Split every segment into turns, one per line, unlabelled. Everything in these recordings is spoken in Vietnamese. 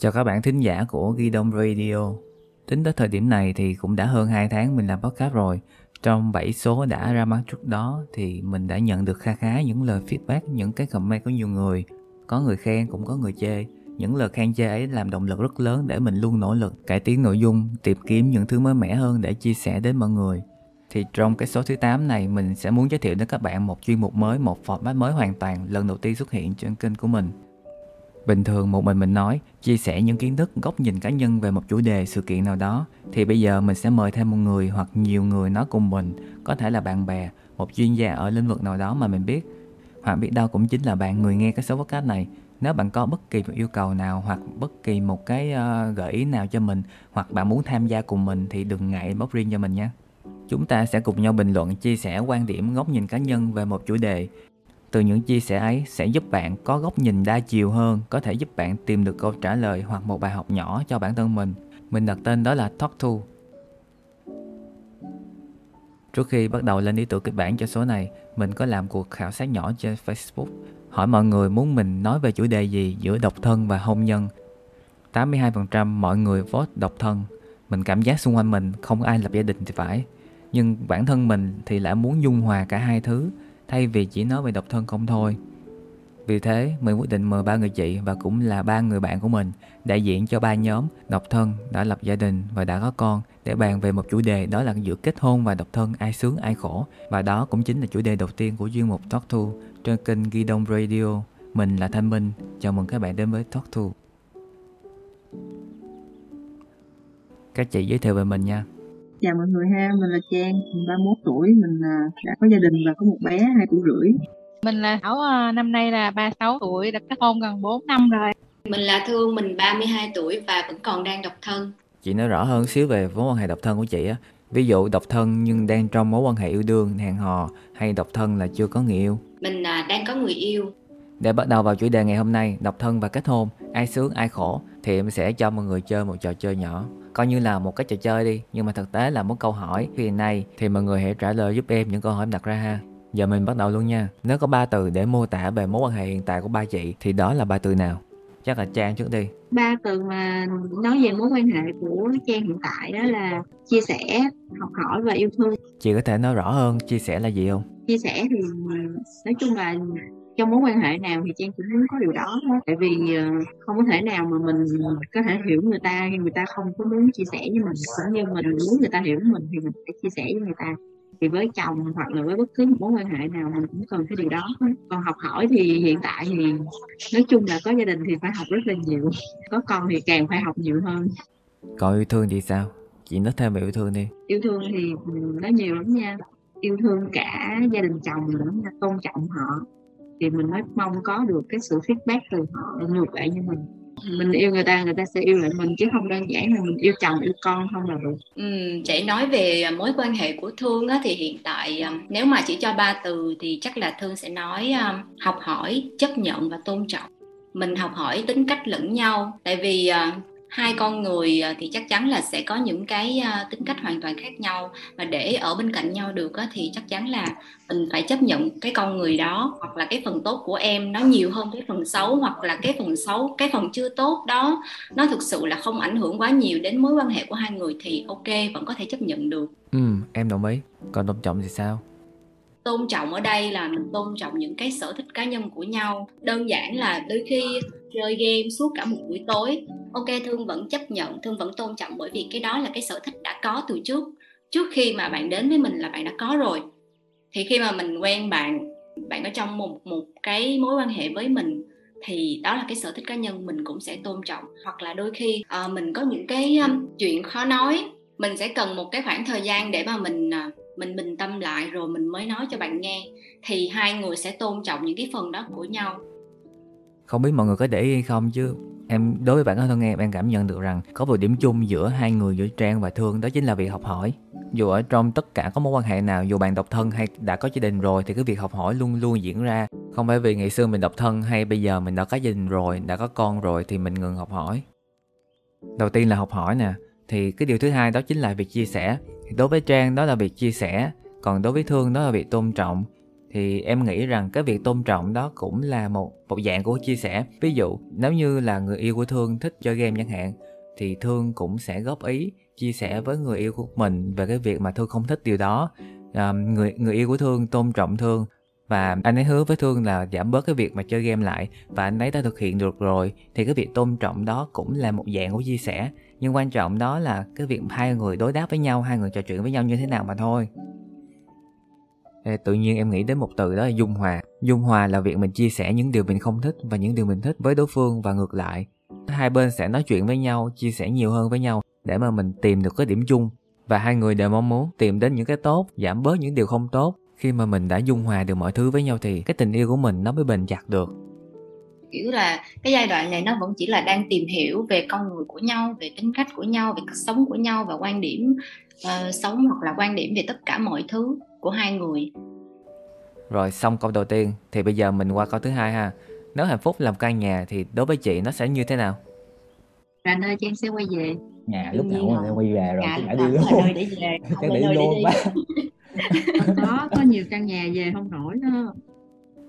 Chào các bạn thính giả của Ghi Đông Radio. Tính tới thời điểm này thì cũng đã hơn 2 tháng mình làm podcast rồi. Trong 7 số đã ra mắt trước đó thì mình đã nhận được kha khá những lời feedback, những cái comment của nhiều người. Có người khen cũng có người chê. Những lời khen chê ấy làm động lực rất lớn để mình luôn nỗ lực cải tiến nội dung, tìm kiếm những thứ mới mẻ hơn để chia sẻ đến mọi người. Thì trong cái số thứ 8 này mình sẽ muốn giới thiệu đến các bạn một chuyên mục mới, một format mới hoàn toàn lần đầu tiên xuất hiện trên kênh của mình. Bình thường một mình mình nói, chia sẻ những kiến thức, góc nhìn cá nhân về một chủ đề, sự kiện nào đó thì bây giờ mình sẽ mời thêm một người hoặc nhiều người nói cùng mình, có thể là bạn bè, một chuyên gia ở lĩnh vực nào đó mà mình biết. Hoặc biết đâu cũng chính là bạn người nghe cái số podcast này. Nếu bạn có bất kỳ một yêu cầu nào hoặc bất kỳ một cái uh, gợi ý nào cho mình hoặc bạn muốn tham gia cùng mình thì đừng ngại bóc riêng cho mình nhé. Chúng ta sẽ cùng nhau bình luận, chia sẻ quan điểm, góc nhìn cá nhân về một chủ đề từ những chia sẻ ấy sẽ giúp bạn có góc nhìn đa chiều hơn, có thể giúp bạn tìm được câu trả lời hoặc một bài học nhỏ cho bản thân mình. Mình đặt tên đó là Talk To. Trước khi bắt đầu lên ý tưởng kịch bản cho số này, mình có làm cuộc khảo sát nhỏ trên Facebook, hỏi mọi người muốn mình nói về chủ đề gì giữa độc thân và hôn nhân. 82% mọi người vote độc thân. Mình cảm giác xung quanh mình không ai lập gia đình thì phải. Nhưng bản thân mình thì lại muốn dung hòa cả hai thứ, thay vì chỉ nói về độc thân không thôi. Vì thế, mình quyết định mời ba người chị và cũng là ba người bạn của mình đại diện cho ba nhóm độc thân đã lập gia đình và đã có con để bàn về một chủ đề đó là giữa kết hôn và độc thân ai sướng ai khổ và đó cũng chính là chủ đề đầu tiên của chuyên mục Talk To trên kênh Ghi Đông Radio. Mình là Thanh Minh, chào mừng các bạn đến với Talk To. Các chị giới thiệu về mình nha.
Chào mọi người ha, mình là Trang, mình 31 tuổi, mình à, đã có gia đình và có một bé 2 tuổi rưỡi.
Mình là Thảo, à, năm nay là 36 tuổi, đã kết hôn gần 4 năm rồi.
Mình là Thương, mình 32 tuổi và vẫn còn đang độc thân.
Chị nói rõ hơn xíu về mối quan hệ độc thân của chị á. Ví dụ độc thân nhưng đang trong mối quan hệ yêu đương, hẹn hò hay độc thân là chưa có người yêu.
Mình à, đang có người yêu.
Để bắt đầu vào chủ đề ngày hôm nay, độc thân và kết hôn, ai sướng ai khổ thì em sẽ cho mọi người chơi một trò chơi nhỏ coi như là một cái trò chơi đi nhưng mà thực tế là một câu hỏi khi này thì mọi người hãy trả lời giúp em những câu hỏi em đặt ra ha. Giờ mình bắt đầu luôn nha. Nếu có ba từ để mô tả về mối quan hệ hiện tại của ba chị thì đó là ba từ nào? Chắc là trang trước đi.
Ba từ mà nói về mối quan hệ của trang hiện tại đó là chia sẻ học hỏi và yêu thương.
Chị có thể nói rõ hơn chia sẻ là gì không?
Chia sẻ thì nói chung là trong mối quan hệ nào thì trang cũng muốn có điều đó thôi. Tại vì ờ, không có thể nào mà mình có thể hiểu người ta khi người ta không có muốn chia sẻ với mình. Cũng như mình muốn người ta hiểu mình thì mình phải chia sẻ với người ta. Thì với chồng hoặc là với bất cứ một mối quan hệ nào mình cũng cần cái điều đó. Còn học hỏi thì hiện tại thì nói chung là có gia đình thì phải học rất là nhiều. Có con thì càng phải học nhiều hơn.
Còn yêu thương thì sao? Chị nói thêm về yêu thương đi.
Yêu thương thì nó nhiều lắm nha. Yêu thương cả gia đình chồng nữa tôn trọng họ thì mình mới mong có được cái sự feedback từ họ ngược lại như mình. Mình yêu người ta người ta sẽ yêu lại mình chứ không đơn giản là mình yêu chồng yêu con không là được.
Ừ, để nói về mối quan hệ của thương á, thì hiện tại à, nếu mà chỉ cho ba từ thì chắc là thương sẽ nói um, học hỏi chấp nhận và tôn trọng. Mình học hỏi tính cách lẫn nhau tại vì uh, hai con người thì chắc chắn là sẽ có những cái tính cách hoàn toàn khác nhau. Và để ở bên cạnh nhau được thì chắc chắn là mình phải chấp nhận cái con người đó hoặc là cái phần tốt của em nó nhiều hơn cái phần xấu hoặc là cái phần xấu cái phần chưa tốt đó nó thực sự là không ảnh hưởng quá nhiều đến mối quan hệ của hai người thì ok vẫn có thể chấp nhận được.
Ừ em đồng ý. Còn tôn trọng thì sao?
Tôn trọng ở đây là mình tôn trọng những cái sở thích cá nhân của nhau. Đơn giản là đôi khi chơi game suốt cả một buổi tối. Ok thương vẫn chấp nhận thương vẫn tôn trọng bởi vì cái đó là cái sở thích đã có từ trước. Trước khi mà bạn đến với mình là bạn đã có rồi. Thì khi mà mình quen bạn bạn ở trong một một cái mối quan hệ với mình thì đó là cái sở thích cá nhân mình cũng sẽ tôn trọng. Hoặc là đôi khi uh, mình có những cái um, chuyện khó nói mình sẽ cần một cái khoảng thời gian để mà mình uh, mình bình tâm lại rồi mình mới nói cho bạn nghe. Thì hai người sẽ tôn trọng những cái phần đó của nhau
không biết mọi người có để ý hay không chứ, em, đối với bản thân em em cảm nhận được rằng có một điểm chung giữa hai người, giữa trang và thương, đó chính là việc học hỏi. Dù ở trong tất cả các mối quan hệ nào, dù bạn độc thân hay đã có gia đình rồi, thì cái việc học hỏi luôn luôn diễn ra. Không phải vì ngày xưa mình độc thân hay bây giờ mình đã có gia đình rồi, đã có con rồi thì mình ngừng học hỏi. Đầu tiên là học hỏi nè, thì cái điều thứ hai đó chính là việc chia sẻ. Đối với trang đó là việc chia sẻ, còn đối với thương đó là việc tôn trọng thì em nghĩ rằng cái việc tôn trọng đó cũng là một một dạng của chia sẻ. Ví dụ nếu như là người yêu của thương thích chơi game chẳng hạn thì thương cũng sẽ góp ý chia sẻ với người yêu của mình về cái việc mà thương không thích điều đó. À, người người yêu của thương tôn trọng thương và anh ấy hứa với thương là giảm bớt cái việc mà chơi game lại và anh ấy đã thực hiện được rồi thì cái việc tôn trọng đó cũng là một dạng của chia sẻ. Nhưng quan trọng đó là cái việc hai người đối đáp với nhau hai người trò chuyện với nhau như thế nào mà thôi tự nhiên em nghĩ đến một từ đó là dung hòa. Dung hòa là việc mình chia sẻ những điều mình không thích và những điều mình thích với đối phương và ngược lại. Hai bên sẽ nói chuyện với nhau chia sẻ nhiều hơn với nhau để mà mình tìm được cái điểm chung. Và hai người đều mong muốn tìm đến những cái tốt giảm bớt những điều không tốt. Khi mà mình đã dung hòa được mọi thứ với nhau thì cái tình yêu của mình nó mới bền chặt được.
Kiểu là cái giai đoạn này nó vẫn chỉ là đang tìm hiểu về con người của nhau về tính cách của nhau về cách sống của nhau và quan điểm uh, sống hoặc là quan điểm về tất cả mọi thứ của hai người.
Rồi xong câu đầu tiên thì bây giờ mình qua câu thứ hai ha. Nếu hạnh phúc làm căn nhà thì đối với chị nó sẽ như thế nào?
Là nơi Trang sẽ quay về.
Nhà lúc nào cũng quay về rồi
nhà
chứ phải đi luôn.
nơi để về không
chắc
để
luôn
đi
ba
có có nhiều căn nhà về không nổi đó.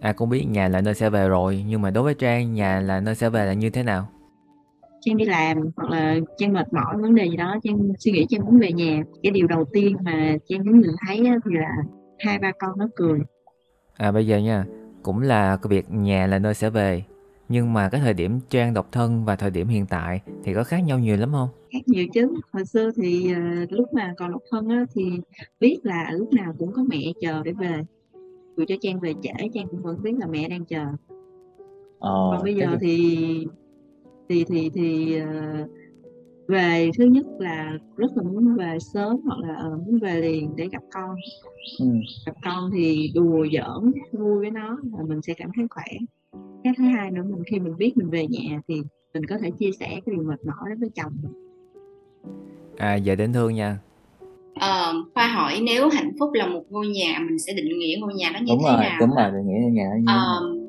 À cũng biết nhà là nơi sẽ về rồi nhưng mà đối với trang nhà là nơi sẽ về là như thế nào
Trang đi làm hoặc là Trang mệt mỏi vấn đề gì đó Trang suy nghĩ Trang muốn về nhà. Cái điều đầu tiên mà Trang muốn nhìn thấy thì là hai ba con nó cười.
À bây giờ nha cũng là cái việc nhà là nơi sẽ về. Nhưng mà cái thời điểm trang độc thân và thời điểm hiện tại thì có khác nhau nhiều lắm không?
Khác nhiều chứ. Hồi xưa thì ờ, lúc mà còn độc thân á, thì biết là lúc nào cũng có mẹ chờ để về. Dù cho Trang về trễ Trang cũng vẫn biết là mẹ đang chờ.
Ờ,
còn bây giờ thì thì thì thì ờ, về thứ nhất là rất là muốn về sớm hoặc là ờ, muốn về liền để gặp con
ừ.
gặp con thì đùa giỡn vui với nó là mình sẽ cảm thấy khỏe cái thứ hai nữa mình khi mình biết mình về nhà thì mình có thể chia sẻ cái điều mệt mỏi đó với chồng mình.
à giờ đến thương nha
Ờ, Khoa hỏi nếu hạnh phúc là một ngôi nhà mình sẽ định nghĩa ngôi nhà đó như
đúng
thế
rồi
nào
đúng rồi định nghĩa nhà nó như thế nào?
Ờ,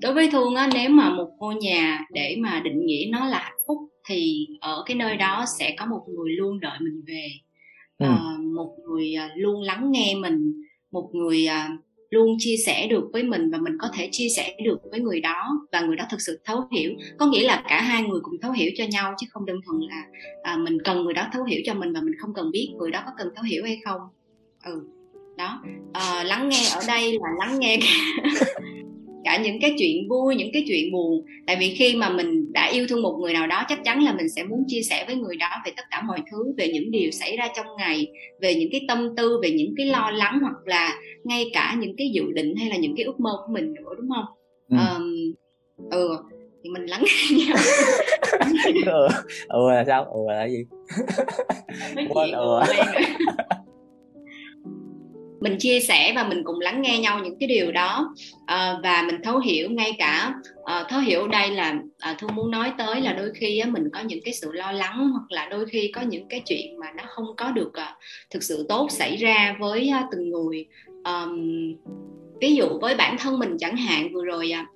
đối với á, nếu mà một ngôi nhà để mà định nghĩa nó là hạnh phúc thì ở cái nơi đó sẽ có một người luôn đợi mình về.
Ừ.
Ờ, một người à, luôn lắng nghe mình một người à, luôn chia sẻ được với mình và mình có thể chia sẻ được với người đó và người đó thực sự thấu hiểu. Có nghĩa là cả hai người cùng thấu hiểu cho nhau chứ không đơn thuần là à, mình cần người đó thấu hiểu cho mình và mình không cần biết người đó có cần thấu hiểu hay không. Ừ đó. Ờ, lắng nghe ở đây là lắng nghe cả, những cái chuyện vui những cái chuyện buồn tại vì khi mà mình đã yêu thương một người nào đó chắc chắn là mình sẽ muốn chia sẻ với người đó về tất cả mọi thứ về những điều xảy ra trong ngày về những cái tâm tư về những cái lo lắng hoặc là ngay cả những cái dự định hay là những cái ước mơ của mình nữa đúng không
Ừ.
Ờm, ừ thì mình lắng nghe nhau
ừ. ừ là sao ừ là gì Quên, ừ.
mình chia sẻ và mình cùng lắng nghe nhau những cái điều đó. À, và mình thấu hiểu ngay cả à, thấu hiểu đây là à, thương muốn nói tới là đôi khi á, mình có những cái sự lo lắng hoặc là đôi khi có những cái chuyện mà nó không có được à, thực sự tốt xảy ra với à, từng người. Ờm, ví dụ với bản thân mình chẳng hạn vừa rồi à,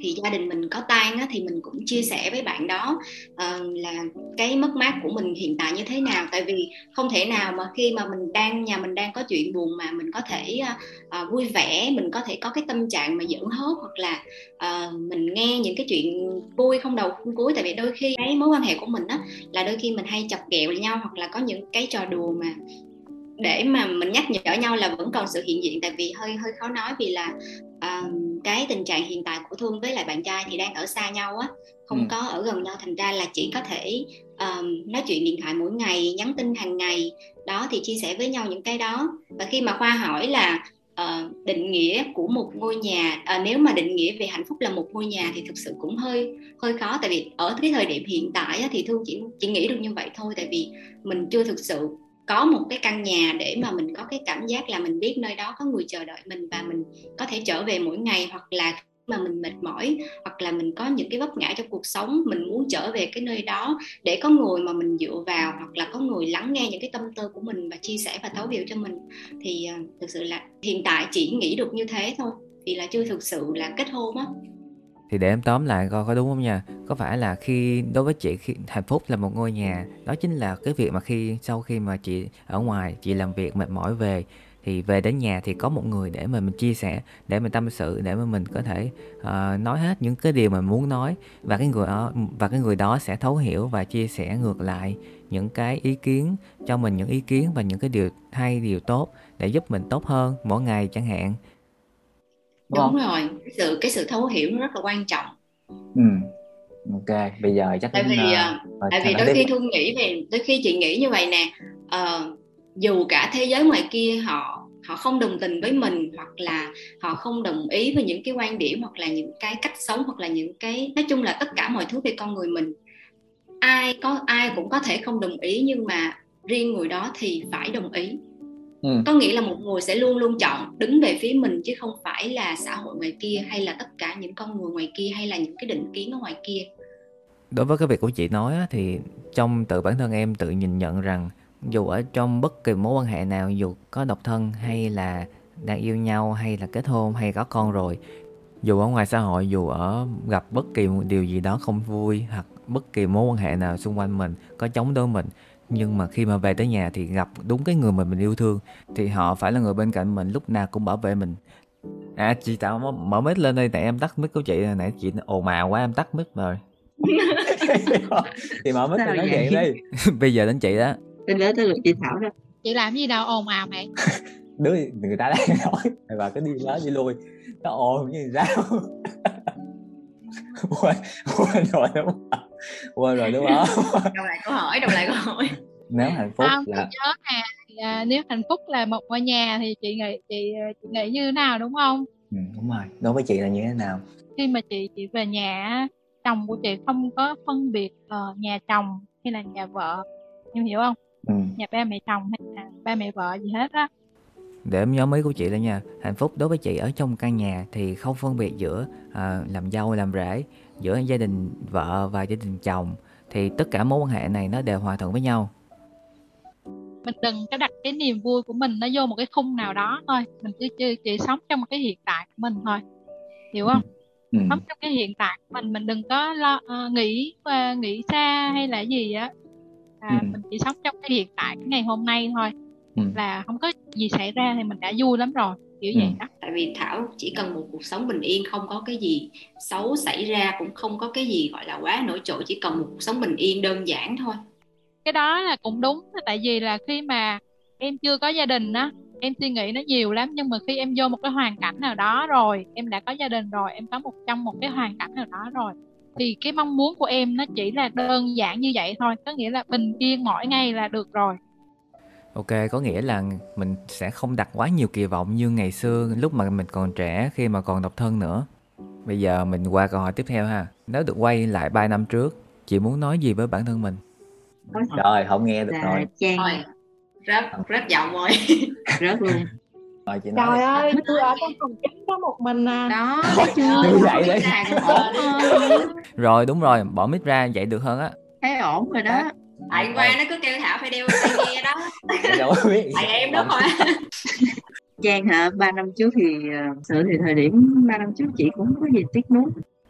thì gia đình mình có tan á, thì mình cũng chia sẻ với bạn đó uh, là cái mất mát của mình hiện tại như thế nào. Tại vì không thể nào mà khi mà mình đang nhà mình đang có chuyện buồn mà mình có thể uh, vui vẻ mình có thể có cái tâm trạng mà giỡn hớt hoặc là uh, mình nghe những cái chuyện vui không đầu không cuối. Tại vì đôi khi cái mối quan hệ của mình á là đôi khi mình hay chọc ghẹo nhau hoặc là có những cái trò đùa mà để mà mình nhắc nhở nhau là vẫn còn sự hiện diện. Tại vì hơi hơi khó nói vì là cái tình trạng hiện tại của thương với lại bạn trai thì đang ở xa nhau á không
Ừ.
có ở gần nhau thành ra là chỉ có thể um, nói chuyện điện thoại mỗi ngày nhắn tin hàng ngày đó thì chia sẻ với nhau những cái đó và khi mà khoa hỏi là ờ, định nghĩa của một ngôi nhà ờ, nếu mà định nghĩa về hạnh phúc là một ngôi nhà thì thực sự cũng hơi hơi khó tại vì ở cái thời điểm hiện tại á, thì thương chỉ chỉ nghĩ được như vậy thôi tại vì mình chưa thực sự có một cái căn nhà để mà mình có cái cảm giác là mình biết nơi đó có người chờ đợi mình và mình có thể trở về mỗi ngày, hoặc là khi mà mình mệt mỏi, hoặc là mình có những cái vấp ngã trong cuộc sống, mình muốn trở về cái nơi đó để có người mà mình dựa vào, hoặc là có người lắng nghe những cái tâm tư của mình và chia sẻ và thấu hiểu cho mình, thì ờ, thực sự là hiện tại chỉ nghĩ được như thế thôi, vì là chưa thực sự là kết hôn á
thì để em tóm lại coi có đúng không nha. Có phải là khi đối với chị khi hạnh phúc là một ngôi nhà đó chính là cái việc mà khi sau khi mà chị ở ngoài chị làm việc mệt mỏi về thì về đến nhà thì có một người để mà mình chia sẻ để mình tâm sự để mà mình có thể uh, nói hết những cái điều mà mình muốn nói. Và cái người đó và cái người đó sẽ thấu hiểu và chia sẻ ngược lại những cái ý kiến cho mình những ý kiến và những cái điều hay điều tốt để giúp mình tốt hơn mỗi ngày chẳng hạn
đúng, đúng rồi cái sự cái sự thấu hiểu nó rất là quan trọng.
Ừ. Ok bây giờ chắc
tại vì uh, tại vì đôi khi thu nghĩ về đôi khi chị nghĩ như vậy nè uh, dù cả thế giới ngoài kia họ họ không đồng tình với mình hoặc là họ không đồng ý với những cái quan điểm hoặc là những cái cách sống hoặc là những cái nói chung là tất cả mọi thứ về con người mình ai có ai cũng có thể không đồng ý nhưng mà riêng người đó thì phải đồng ý ừ. có nghĩa là một người sẽ luôn luôn chọn đứng về phía mình chứ không phải là xã hội ngoài kia hay là tất cả những con người ngoài kia hay là những cái định kiến ở ngoài kia
đối với cái việc của chị nói thì trong tự bản thân em tự nhìn nhận rằng dù ở trong bất kỳ mối quan hệ nào dù có độc thân hay là đang yêu nhau hay là kết hôn hay có con rồi dù ở ngoài xã hội dù ở gặp bất kỳ một điều gì đó không vui hoặc bất kỳ mối quan hệ nào xung quanh mình có chống đối mình nhưng mà khi mà về tới nhà thì gặp đúng cái người mà mình yêu thương thì họ phải là người bên cạnh mình lúc nào cũng bảo vệ mình. À chị tạo mở, mở mic lên đây tại em tắt mic của chị nãy chị ồn ào quá em tắt mic rồi.
Thì mở mic thì nói chuyện đi.
Bây giờ đến chị đó.
Đến tới lượt chị thảo đó
chị làm gì đâu ồn ào mày
đứa người ta đang nói. Và cái đi đó đi lui. Nó ồn như sao? Quên quên rồi đúng không quên rồi đúng không?
Đọc lại câu hỏi đọc lại câu hỏi.
Nếu hạnh phúc
không, là nhớ nè à, nếu hạnh phúc là một ngôi nhà thì chị nghĩ chị chị nghĩ như thế nào đúng không?
Ừ, đúng rồi. Đối với chị là như thế nào?
Khi mà chị chị về nhà chồng của chị không có phân biệt uh, nhà chồng hay là nhà vợ. Em hiểu không? Ừ. nhà ba mẹ chồng hay là ba mẹ vợ gì hết á.
Để em nhóm ý của chị là nha. Hạnh phúc đối với chị ở trong căn nhà thì không phân biệt giữa à, làm dâu làm rể giữa gia đình vợ và gia đình chồng thì tất cả mối quan hệ này nó đều hòa thuận với nhau.
Mình đừng có đặt cái niềm vui của mình nó vô một cái khung nào đó thôi. Mình cứ chỉ, chỉ sống trong một cái hiện tại của mình thôi. Hiểu không? Ừ. sống trong cái hiện tại của mình mình đừng có lo uh, nghĩ uh, nghĩ xa hay là gì á. À, ừ. mình chỉ sống trong cái hiện tại cái ngày hôm nay thôi. Ừ. là không có gì xảy ra thì mình đã vui lắm rồi kiểu ừ. vậy đó.
Tại vì thảo chỉ cần một cuộc sống bình yên không có cái gì xấu xảy ra cũng không có cái gì gọi là quá nổi trội chỉ cần một cuộc sống bình yên đơn giản thôi.
Cái đó là cũng đúng tại vì là khi mà em chưa có gia đình á em suy nghĩ nó nhiều lắm nhưng mà khi em vô một cái hoàn cảnh nào đó rồi em đã có gia đình rồi em có một trong một cái hoàn cảnh nào đó rồi thì cái mong muốn của em nó chỉ là đơn giản như vậy thôi. Có nghĩa là bình yên mỗi ngày là được rồi
ok có nghĩa là mình sẽ không đặt quá nhiều kỳ vọng như ngày xưa lúc mà mình còn trẻ khi mà còn độc thân nữa. Bây giờ mình qua câu hỏi tiếp theo ha. Nếu được quay lại 3 năm trước chị muốn nói gì với bản thân mình?
Rồi không nghe được rồi.
Trang.
Rất rất giọng rồi.
Rất luôn.
Rồi chị nói
trời ơi tôi ở trong phòng trắng có một mình à.
Đó
chưa? dậy đấy.
rồi đúng rồi bỏ mic ra dậy được hơn á.
Thấy ổn rồi đó
tại qua nó cứ kêu thảo phải đeo tai nghe đó. Tại em đó mà
Trang hả, ba năm trước thì uh, sự thì thời điểm ba năm trước chị cũng có gì tiếc nuối.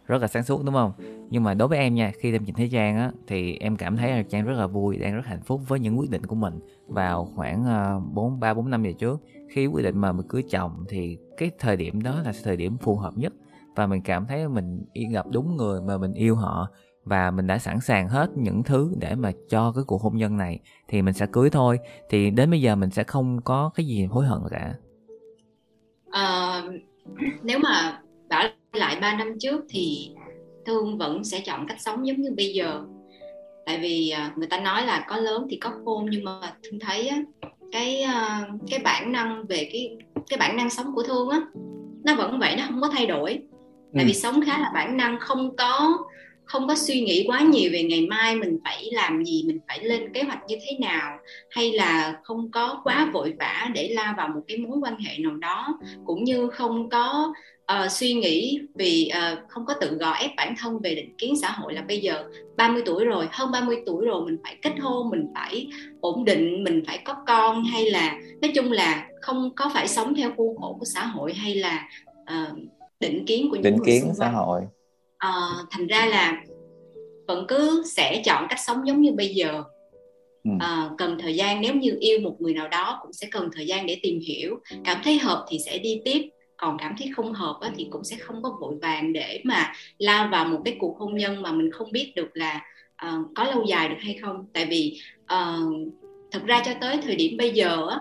Rất là sáng suốt đúng không? Nhưng mà đối với em nha khi em nhìn thấy trang á thì em cảm thấy là trang rất là vui đang rất hạnh phúc với những quyết định của mình. Vào khoảng ờ, bốn ba bốn năm về trước khi quyết định mà mình cưới chồng thì cái thời điểm đó là thời điểm phù hợp nhất. Và mình cảm thấy mình gặp đúng người mà mình yêu họ và mình đã sẵn sàng hết những thứ để mà cho cái cuộc hôn nhân này thì mình sẽ cưới thôi. Thì đến bây giờ mình sẽ không có cái gì hối hận cả.
À, nếu mà bảo lại 3 năm trước thì thương vẫn sẽ chọn cách sống giống như bây giờ. Tại vì à, người ta nói là có lớn thì có khôn nhưng mà thương thấy á cái à, cái bản năng về cái cái bản năng sống của thương á nó vẫn vậy nó không có thay đổi. Tại ừ. vì sống khá là bản năng không có không có suy nghĩ quá nhiều về ngày mai mình phải làm gì mình phải lên kế hoạch như thế nào hay là không có quá vội vã để lao vào một cái mối quan hệ nào đó cũng như không có uh, suy nghĩ vì uh, không có tự gò ép bản thân về định kiến xã hội là bây giờ 30 tuổi rồi hơn 30 tuổi rồi mình phải kết hôn mình phải ổn định mình phải có con hay là nói chung là không có phải sống theo khuôn khổ của xã hội hay là uh, định kiến của những
định
người
kiến xã hội
uh, thành ra là vẫn cứ sẽ chọn cách sống giống như bây giờ. Ừ. à, cần thời gian nếu như yêu một người nào đó cũng sẽ cần thời gian để tìm hiểu. Cảm thấy hợp thì sẽ đi tiếp còn cảm thấy không hợp á, thì cũng sẽ không có vội vàng để mà lao vào một cái cuộc hôn nhân mà mình không biết được là uh, có lâu dài được hay không. Tại vì uh, thật ra cho tới thời điểm bây giờ á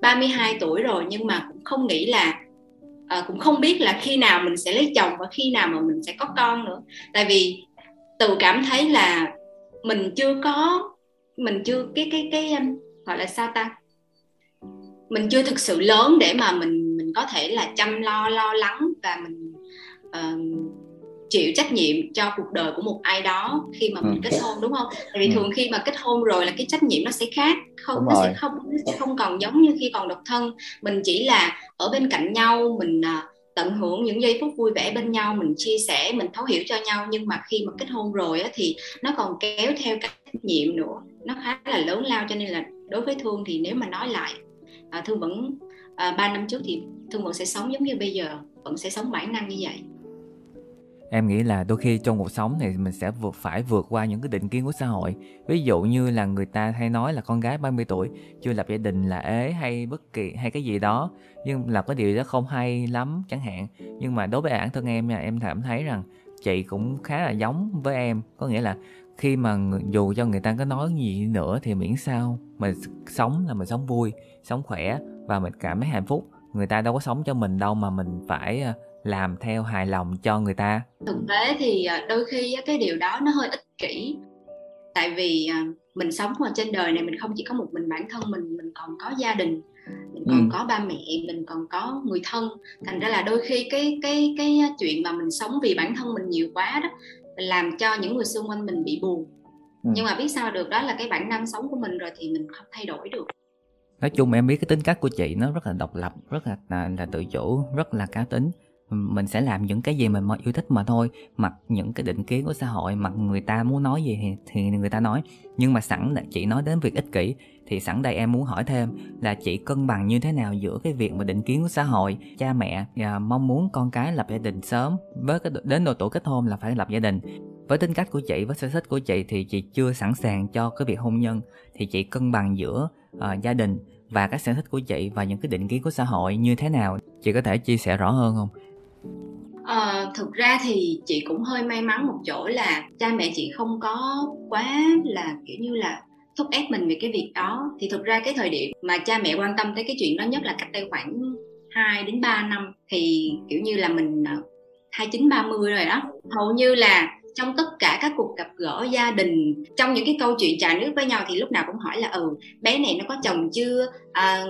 32 tuổi rồi nhưng mà cũng không nghĩ là à, cũng không biết là khi nào mình sẽ lấy chồng và khi nào mà mình sẽ có con nữa. Tại vì tự cảm thấy là mình chưa có mình chưa cái cái cái um, gọi là sao ta? Mình chưa thực sự lớn để mà mình mình có thể là chăm lo lo lắng và mình uh, chịu trách nhiệm cho cuộc đời của một ai đó khi mà mình ừ. kết hôn đúng không? Tại vì ừ. thường khi mà kết hôn rồi là cái trách nhiệm nó sẽ khác, không nó sẽ không nó sẽ không còn giống như khi còn độc thân. Mình chỉ là ở bên cạnh nhau, mình uh, tận hưởng những giây phút vui vẻ bên nhau, mình chia sẻ, mình thấu hiểu cho nhau. Nhưng mà khi mà kết hôn rồi á, thì nó còn kéo theo cái trách nhiệm nữa, nó khá là lớn lao cho nên là đối với thương thì nếu mà nói lại, uh, thương vẫn à, 3 năm trước thì thương vẫn sẽ sống giống như bây giờ vẫn sẽ sống bản năng như vậy
em nghĩ là đôi khi trong cuộc sống thì mình sẽ vượt, phải vượt qua những cái định kiến của xã hội. Ví dụ như là người ta hay nói là con gái 30 tuổi chưa lập gia đình là ế hay bất kỳ, hay cái gì đó. Nhưng là cái điều đó không hay lắm chẳng hạn. Nhưng mà đối với bản thân em nha, em cảm thấy rằng chị cũng khá là giống với em. Có nghĩa là khi mà dù cho người ta có nói gì nữa thì miễn sao mình sống là mình sống vui, sống khỏe và mình cảm thấy hạnh phúc. Người ta đâu có sống cho mình đâu mà mình phải à, làm theo hài lòng cho người ta?
Thực tế thì ờ, đôi khi cái điều đó nó hơi ích kỷ. Tại vì ờ, mình sống ở trên đời này mình không chỉ có một mình bản thân mình mình còn có gia đình mình còn ừ. có ba mẹ mình còn có người thân. Thành ra là đôi khi cái cái cái chuyện mà mình sống vì bản thân mình nhiều quá đó mình làm cho những người xung quanh mình bị buồn. Ừ. nhưng mà biết sao được đó là cái bản năng sống của mình rồi thì mình không thay đổi được.
Nói chung em biết cái tính cách của chị nó rất là độc lập rất là là, là tự chủ rất là cá tính mình sẽ làm những cái gì mình yêu thích mà thôi. Mặc những cái định kiến của xã hội mặc người ta muốn nói gì thì, thì người ta nói. Nhưng mà sẵn chị nói đến việc ích kỷ thì sẵn đây em muốn hỏi thêm là chị cân bằng như thế nào giữa cái việc mà định kiến của xã hội cha mẹ và mong muốn con cái lập gia đình sớm với cái đến độ tuổi kết hôn là phải lập gia đình. Với tính cách của chị với sở thích của chị thì chị chưa sẵn sàng cho cái việc hôn nhân. Thì chị cân bằng giữa uh, gia đình và các sở thích của chị và những cái định kiến của xã hội như thế nào? Chị có thể chia sẻ rõ hơn không?
À, thực ra thì chị cũng hơi may mắn một chỗ là cha mẹ chị không có quá là kiểu như là thúc ép mình về cái việc đó. Thì thực ra cái thời điểm mà cha mẹ quan tâm tới cái chuyện đó nhất là cách đây khoảng 2 đến 3 năm thì kiểu như là mình ờ, 29 30 rồi đó. Hầu như là trong tất cả các cuộc gặp gỡ gia đình trong những cái câu chuyện trà nước với nhau thì lúc nào cũng hỏi là ừ bé này nó có chồng chưa? À,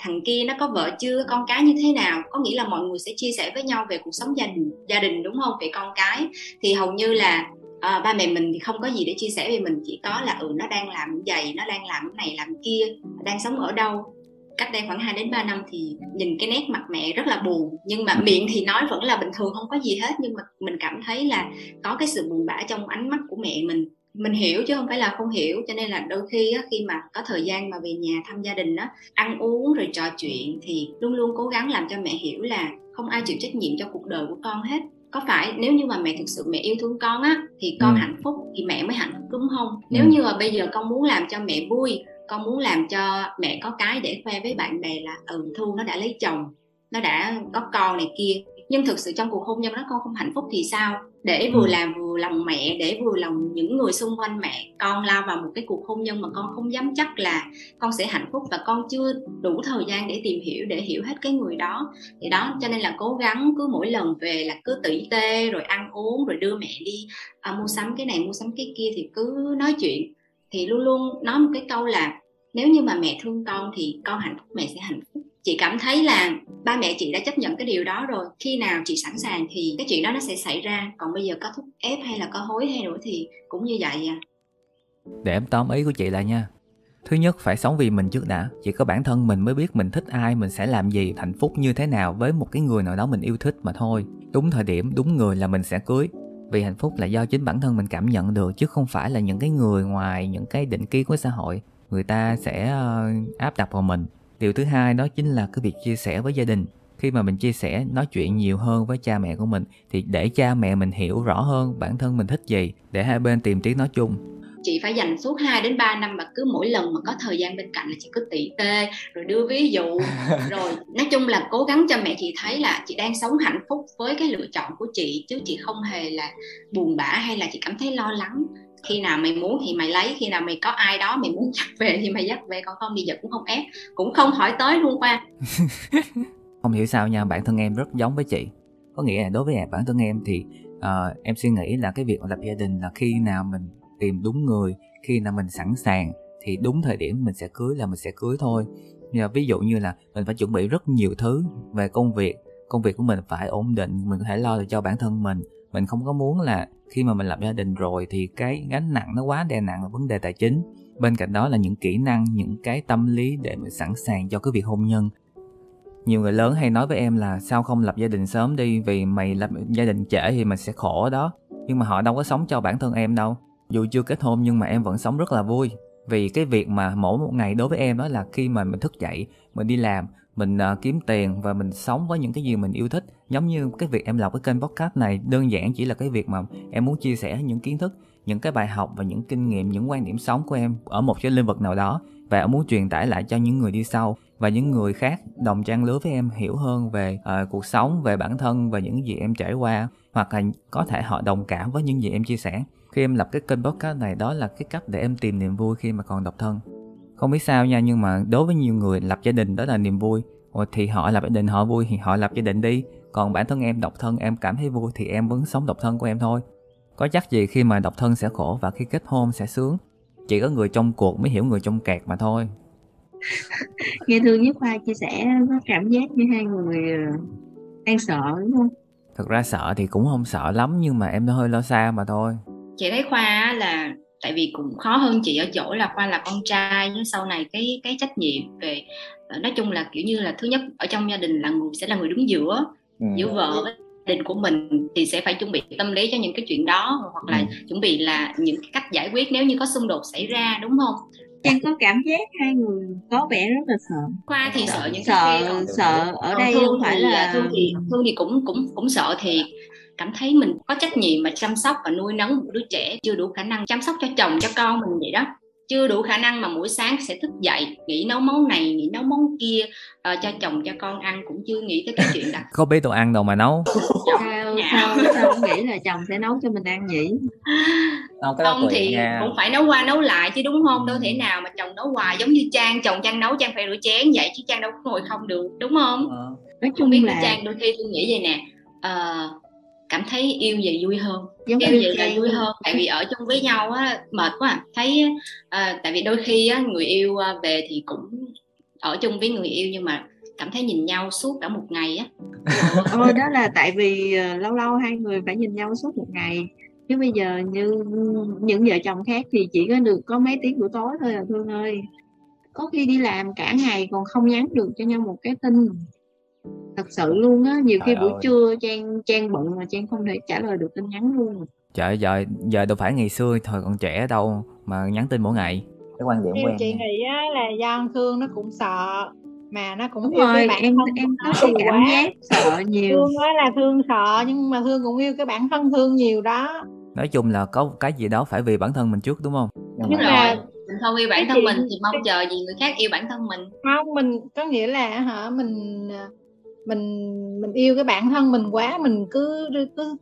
thằng kia nó có vợ chưa? Con cái như thế nào? Có nghĩa là mọi người sẽ chia sẻ với nhau về cuộc sống gia đình gia đình đúng không? Về con cái. Thì hầu như là à, ba mẹ mình thì không có gì để chia sẻ về mình chỉ có là ừ nó đang làm giày nó đang làm cái này làm kia đang sống ở đâu cách đây khoảng 2 đến 3 năm thì nhìn cái nét mặt mẹ rất là buồn. Nhưng mà miệng thì nói vẫn là bình thường không có gì hết. Nhưng mà mình cảm thấy là có cái sự buồn bã trong ánh mắt của mẹ mình. Mình hiểu chứ không phải là không hiểu. Cho nên là đôi khi á, khi mà có thời gian mà về nhà thăm gia đình á ăn uống rồi trò chuyện thì luôn luôn cố gắng làm cho mẹ hiểu là không ai chịu trách nhiệm cho cuộc đời của con hết. Có phải nếu như mà mẹ thực sự mẹ yêu thương con á thì con ừ. hạnh phúc thì mẹ mới hạnh phúc đúng không? Ừ. nếu như mà bây giờ con muốn làm cho mẹ vui con muốn làm cho mẹ có cái để khoe với bạn bè là ừ thu nó đã lấy chồng nó đã có con này kia. Nhưng thực sự trong cuộc hôn nhân đó con không hạnh phúc thì sao? Để vừa ừ. làm vừa lòng mẹ để vừa lòng những người xung quanh mẹ con lao vào một cái cuộc hôn nhân mà con không dám chắc là con sẽ hạnh phúc và con chưa đủ thời gian để tìm hiểu để hiểu hết cái người đó. Thì đó cho nên là cố gắng cứ mỗi lần về là cứ tỉ tê rồi ăn uống rồi đưa mẹ đi à, mua sắm cái này mua sắm cái kia thì cứ nói chuyện thì luôn luôn nói một cái câu là nếu như mà mẹ thương con thì con hạnh phúc, mẹ sẽ hạnh phúc. Chị cảm thấy là ba mẹ chị đã chấp nhận cái điều đó rồi. Khi nào chị sẵn sàng thì cái chuyện đó nó sẽ xảy ra. Còn bây giờ có thúc ép hay là có hối hay nữa thì cũng như vậy à.
Để em tóm ý của chị lại nha. Thứ nhất, phải sống vì mình trước đã. Chỉ có bản thân mình mới biết mình thích ai, mình sẽ làm gì, hạnh phúc như thế nào với một cái người nào đó mình yêu thích mà thôi. Đúng thời điểm, đúng người là mình sẽ cưới vì hạnh phúc là do chính bản thân mình cảm nhận được, chứ không phải là những cái người ngoài, những cái định kiến của xã hội. Người ta sẽ ờ, áp đặt vào mình. Điều thứ hai đó chính là cái việc chia sẻ với gia đình. Khi mà mình chia sẻ, nói chuyện nhiều hơn với cha mẹ của mình, thì để cha mẹ mình hiểu rõ hơn bản thân mình thích gì, để hai bên tìm tiếng nói chung
chị phải dành suốt 2 đến 3 năm mà cứ mỗi lần mà có thời gian bên cạnh là chị cứ tỉ tê rồi đưa ví dụ. Rồi nói chung là cố gắng cho mẹ chị thấy là chị đang sống hạnh phúc với cái lựa chọn của chị chứ chị không hề là buồn bã hay là chị cảm thấy lo lắng. Khi nào mày muốn thì mày lấy khi nào mày có ai đó mày muốn dắt về thì mày dắt về còn không thì giờ cũng không ép. Cũng không hỏi tới luôn qua
không hiểu sao nha bản thân em rất giống với chị. Có nghĩa là đối với bản thân em thì uh, em suy nghĩ là cái việc lập gia đình là khi nào mình tìm đúng người. Khi nào mình sẵn sàng thì đúng thời điểm mình sẽ cưới là mình sẽ cưới thôi. Và ví dụ như là mình phải chuẩn bị rất nhiều thứ về công việc. Công việc của mình phải ổn định, mình có thể lo được cho bản thân mình. Mình không có muốn là khi mà mình lập gia đình rồi thì cái gánh nặng nó quá đè nặng là vấn đề tài chính. Bên cạnh đó là những kỹ năng, những cái tâm lý để mình sẵn sàng cho cái việc hôn nhân. Nhiều người lớn hay nói với em là sao không lập gia đình sớm đi, vì mày lập gia đình trễ thì mình sẽ khổ đó. Nhưng mà họ đâu có sống cho bản thân em đâu dù chưa kết hôn nhưng mà em vẫn sống rất là vui. Vì cái việc mà mỗi một ngày đối với em đó là khi mà mình thức dậy mình đi làm mình uh, kiếm tiền và mình sống với những cái gì mình yêu thích. Giống như cái việc em lọc cái kênh podcast này đơn giản chỉ là cái việc mà em muốn chia sẻ những kiến thức những cái bài học và những kinh nghiệm những quan điểm sống của em ở một cái lĩnh vực nào đó. Và em muốn truyền tải lại cho những người đi sau và những người khác đồng trang lứa với em hiểu hơn về uh, cuộc sống về bản thân và những gì em trải qua hoặc là có thể họ đồng cảm với những gì em chia sẻ khi em lập cái kênh podcast này đó là cái cách để em tìm niềm vui khi mà còn độc thân. Không biết sao nha nhưng mà đối với nhiều người lập gia đình đó là niềm vui. Ồ, thì họ lập gia đình họ vui thì họ lập gia đình đi. Còn bản thân em độc thân em cảm thấy vui thì em vẫn sống độc thân của em thôi. Có chắc gì khi mà độc thân sẽ khổ và khi kết hôn sẽ sướng? Chỉ có người trong cuộc mới hiểu người trong kẹt mà thôi.
Nghe thương với khoa chia sẻ có cảm giác như hai người ờ, đang sợ đúng không?
Thực ra sợ thì cũng không sợ lắm nhưng mà em hơi lo xa mà thôi
chị thấy khoa là tại vì cũng khó hơn chị ở chỗ là khoa là con trai nhưng sau này cái cái trách nhiệm về ờ, nói chung là kiểu như là thứ nhất ở trong gia đình là người sẽ là người đứng giữa ừ. giữa vợ với đình của mình thì sẽ phải chuẩn bị tâm lý cho những cái chuyện đó hoặc là ừ. chuẩn bị là những cái cách giải quyết nếu như có xung đột xảy ra đúng không
Trang có cảm giác hai người có vẻ rất là sợ.
Khoa thì sợ những
sợ
cái
sợ, sợ ở đây
không phải là thương thì thương thì cũng cũng cũng sợ thì cảm thấy mình có trách nhiệm mà chăm sóc và nuôi nấng một đứa trẻ chưa đủ khả năng chăm sóc cho chồng cho con mình vậy đó. Chưa đủ khả năng mà mỗi sáng sẽ thức dậy nghĩ nấu món này nghĩ nấu món kia uh, cho chồng cho con ăn cũng chưa nghĩ tới cái chuyện đặt
có biết đồ ăn đâu mà nấu.
Sao, sao, sao nghĩ là chồng sẽ nấu cho mình ăn nhỉ?
Không, không thì nha. cũng phải nấu qua nấu lại chứ đúng không? Đâu thể nào mà chồng nấu hoài giống như trang chồng trang nấu trang phải rửa chén vậy chứ trang đâu có ngồi không được đúng không? Ờ. nói chung biết là trang đôi khi tôi nghĩ vậy nè uh, cảm thấy yêu vậy vui hơn. Giống yêu vậy là vui hơn tại vì ở chung với nhau á mệt quá à. thấy à, tại vì đôi khi á, người yêu à, về thì cũng ở chung với người yêu nhưng mà cảm thấy nhìn nhau suốt cả một ngày á.
Ôi đó là tại vì uh, lâu lâu hai người phải nhìn nhau suốt một ngày. Chứ bây giờ như những vợ chồng khác thì chỉ có được có mấy tiếng buổi tối thôi là thương ơi. Có khi đi làm cả ngày còn không nhắn được cho nhau một cái tin thật sự luôn á nhiều Trời khi buổi ơi. trưa trang trang bận mà trang không thể trả lời được tin nhắn luôn
trời giờ giờ đâu phải ngày xưa thời còn trẻ đâu mà nhắn tin mỗi ngày.
Cái quan điểm của em
chị nghĩ á, là do thương nó cũng sợ mà nó cũng
Đúng yêu rồi, cái bản em thân em có cái cảm quá. giác sợ nhiều.
Thương á là thương sợ nhưng mà thương cũng yêu cái bản thân thương nhiều đó.
Nói chung là có cái gì đó phải vì bản thân mình trước đúng không?
Nhưng, nhưng mà mình không yêu bản thân mình thì mong chờ gì người khác yêu bản thân mình.
Không mình có nghĩa là hả mình mình mình yêu cái bản thân mình quá, mình cứ cứ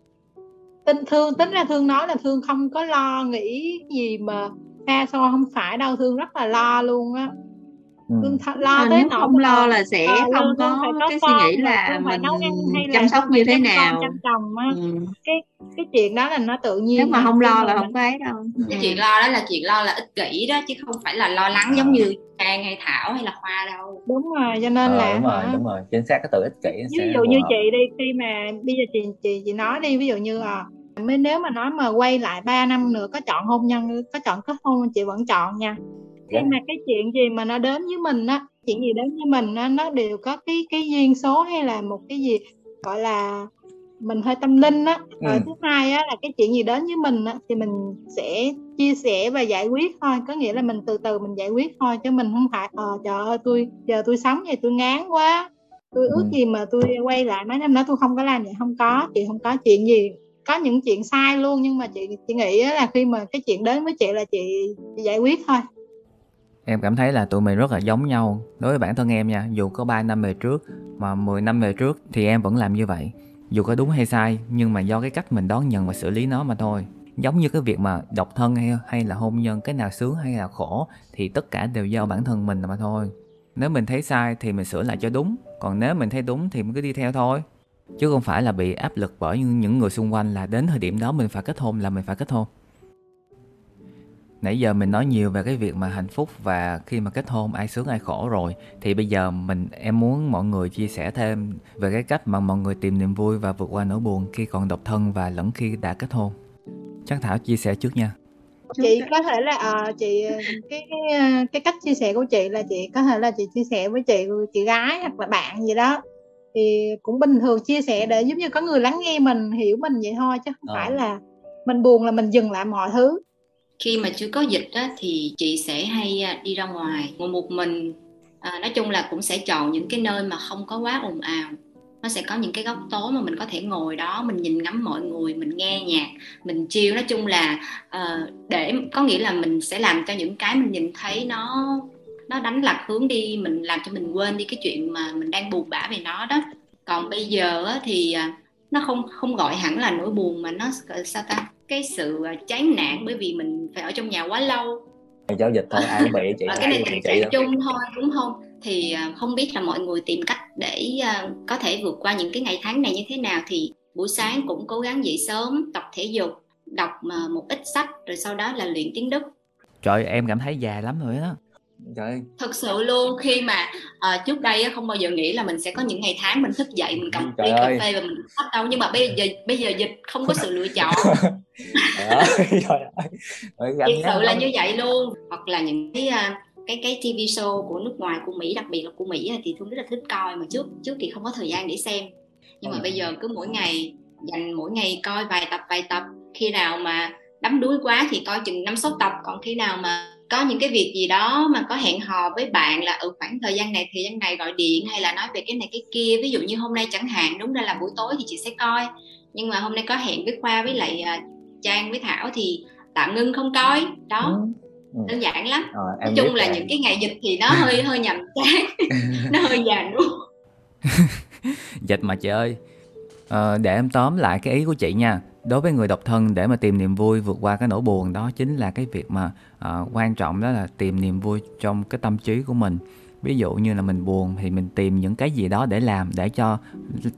tin thương, tính ra thương nói là thương không có lo nghĩ gì mà xa xôi không phải đâu, thương rất là lo luôn á
ừ. thương th- lo tới nỗi không lo là sẽ à, không có, có cái suy nghĩ là mình chăm sóc như thế nào. chăm
chồng á. Ừ. cái cái chuyện đó là nó tự nhiên
nếu mà không lo là không có ấy đâu.
Cái chuyện lo đó là chuyện lo là ích kỷ đó chứ không phải là lo lắng giống như Trang hay Thảo hay là Khoa đâu.
Đúng rồi cho nên ờ, là
đúng rồi đúng rồi. Chính xác cái từ ích kỷ
ví dụ như chị đi khi mà bây giờ chị chị chị nói đi ví dụ như à mới nếu mà nói mà quay lại 3 năm nữa có chọn hôn nhân có chọn kết hôn chị vẫn chọn nha Dạ. mà cái chuyện gì mà nó đến với mình á chuyện gì đến với mình á nó đều có cái cái duyên số hay là một cái gì gọi là mình hơi tâm linh á ừ. rồi thứ hai á là cái chuyện gì đến với mình á thì mình sẽ chia sẻ và giải quyết thôi có nghĩa là mình từ từ mình giải quyết thôi chứ mình không phải ờ trời ơi tôi giờ tôi sống vậy tôi ngán quá tôi ước ừ. gì mà tôi quay lại mấy năm đó tôi không có làm vậy không có chị không có chuyện gì có những chuyện sai luôn nhưng mà chị chị nghĩ là khi mà cái chuyện đến với chị là chị, chị giải quyết thôi
em cảm thấy là tụi mình rất là giống nhau đối với bản thân em nha. Dù có 3 năm về trước mà 10 năm về trước thì em vẫn làm như vậy. Dù có đúng hay sai, nhưng mà do cái cách mình đón nhận và xử lý nó mà thôi. Giống như cái việc mà độc thân hay hay là hôn nhân, cái nào sướng hay là khổ, thì tất cả đều do bản thân mình mà thôi. Nếu mình thấy sai thì mình sửa lại cho đúng, còn nếu mình thấy đúng thì mình cứ đi theo thôi. Chứ không phải là bị áp lực bởi những người xung quanh là đến thời điểm đó mình phải kết hôn là mình phải kết hôn nãy giờ mình nói nhiều về cái việc mà hạnh phúc và khi mà kết hôn ai sướng ai khổ rồi. Thì bây giờ mình em muốn mọi người chia sẻ thêm về cái cách mà mọi người tìm niềm vui và vượt qua nỗi buồn khi còn độc thân và lẫn khi đã kết hôn. Chắc thảo chia sẻ trước nha.
Chị có thể là uh, chị cái cái cái cách chia sẻ của chị là chị có thể là chị chia sẻ với chị chị gái hoặc là bạn gì đó. Thì cũng bình thường chia sẻ để giống như có người lắng nghe mình hiểu mình vậy thôi chứ không ờ. phải là mình buồn là mình dừng lại mọi thứ
khi mà chưa có dịch á, thì chị sẽ hay à, đi ra ngoài ngồi một mình. À, nói chung là cũng sẽ chọn những cái nơi mà không có quá ồn ào. Nó sẽ có những cái góc tối mà mình có thể ngồi đó mình nhìn ngắm mọi người mình nghe nhạc mình chiêu nói chung là uh, để có nghĩa là mình sẽ làm cho những cái mình nhìn thấy nó nó đánh lạc hướng đi mình làm cho mình quên đi cái chuyện mà mình đang buồn bã về nó đó. Còn bây giờ á, thì à, nó không không gọi hẳn là nỗi buồn mà nó sao ta? Cái sự à, chán nản bởi vì mình phải ở trong nhà quá lâu.
Cháu dịch thôi ai cũng bị chị
cái này là trạng chung thôi đúng không? Thì à, không biết là mọi người tìm cách để có thể vượt qua những cái ngày tháng này như thế nào thì buổi sáng cũng cố gắng dậy sớm tập thể dục đọc một ít sách rồi sau đó là luyện tiếng đức.
Trời em cảm thấy già lắm rồi đó
Trời. Thật sự luôn khi mà uh, trước đây không bao giờ nghĩ là mình sẽ có những ngày tháng mình thức dậy mình cầm ly cà phê và mình bắt đâu nhưng mà bây giờ bây giờ dịch không có sự lựa chọn. Thật sự là như vậy luôn. Hoặc là những cái uh, cái cái TV show của nước ngoài của Mỹ đặc biệt là của Mỹ thì tôi rất là thích coi mà trước trước thì không có thời gian để xem. Nhưng mà ừ. bây giờ cứ mỗi ngày dành mỗi ngày coi vài tập vài tập. Khi nào mà đắm đuối quá thì coi chừng năm sáu tập. Còn khi nào mà có những cái việc gì đó mà có hẹn hò với bạn là ở khoảng thời gian này thời gian này gọi điện hay là nói về cái này cái kia ví dụ như hôm nay chẳng hạn đúng ra là buổi tối thì chị sẽ coi. Nhưng mà hôm nay có hẹn với khoa với lại uh, trang với thảo thì tạm ngưng không coi đó. Ừ. Ừ. đơn giản lắm. Ờ, nói chung là những cái ngày dịch thì nó hơi hơi nhầm chán nó hơi già đúng
dịch mà chị ơi. Ờ, để em tóm lại cái ý của chị nha đối với người độc thân để mà tìm niềm vui vượt qua cái nỗi buồn đó chính là cái việc mà uh, quan trọng đó là tìm niềm vui trong cái tâm trí của mình. Ví dụ như là mình buồn thì mình tìm những cái gì đó để làm để cho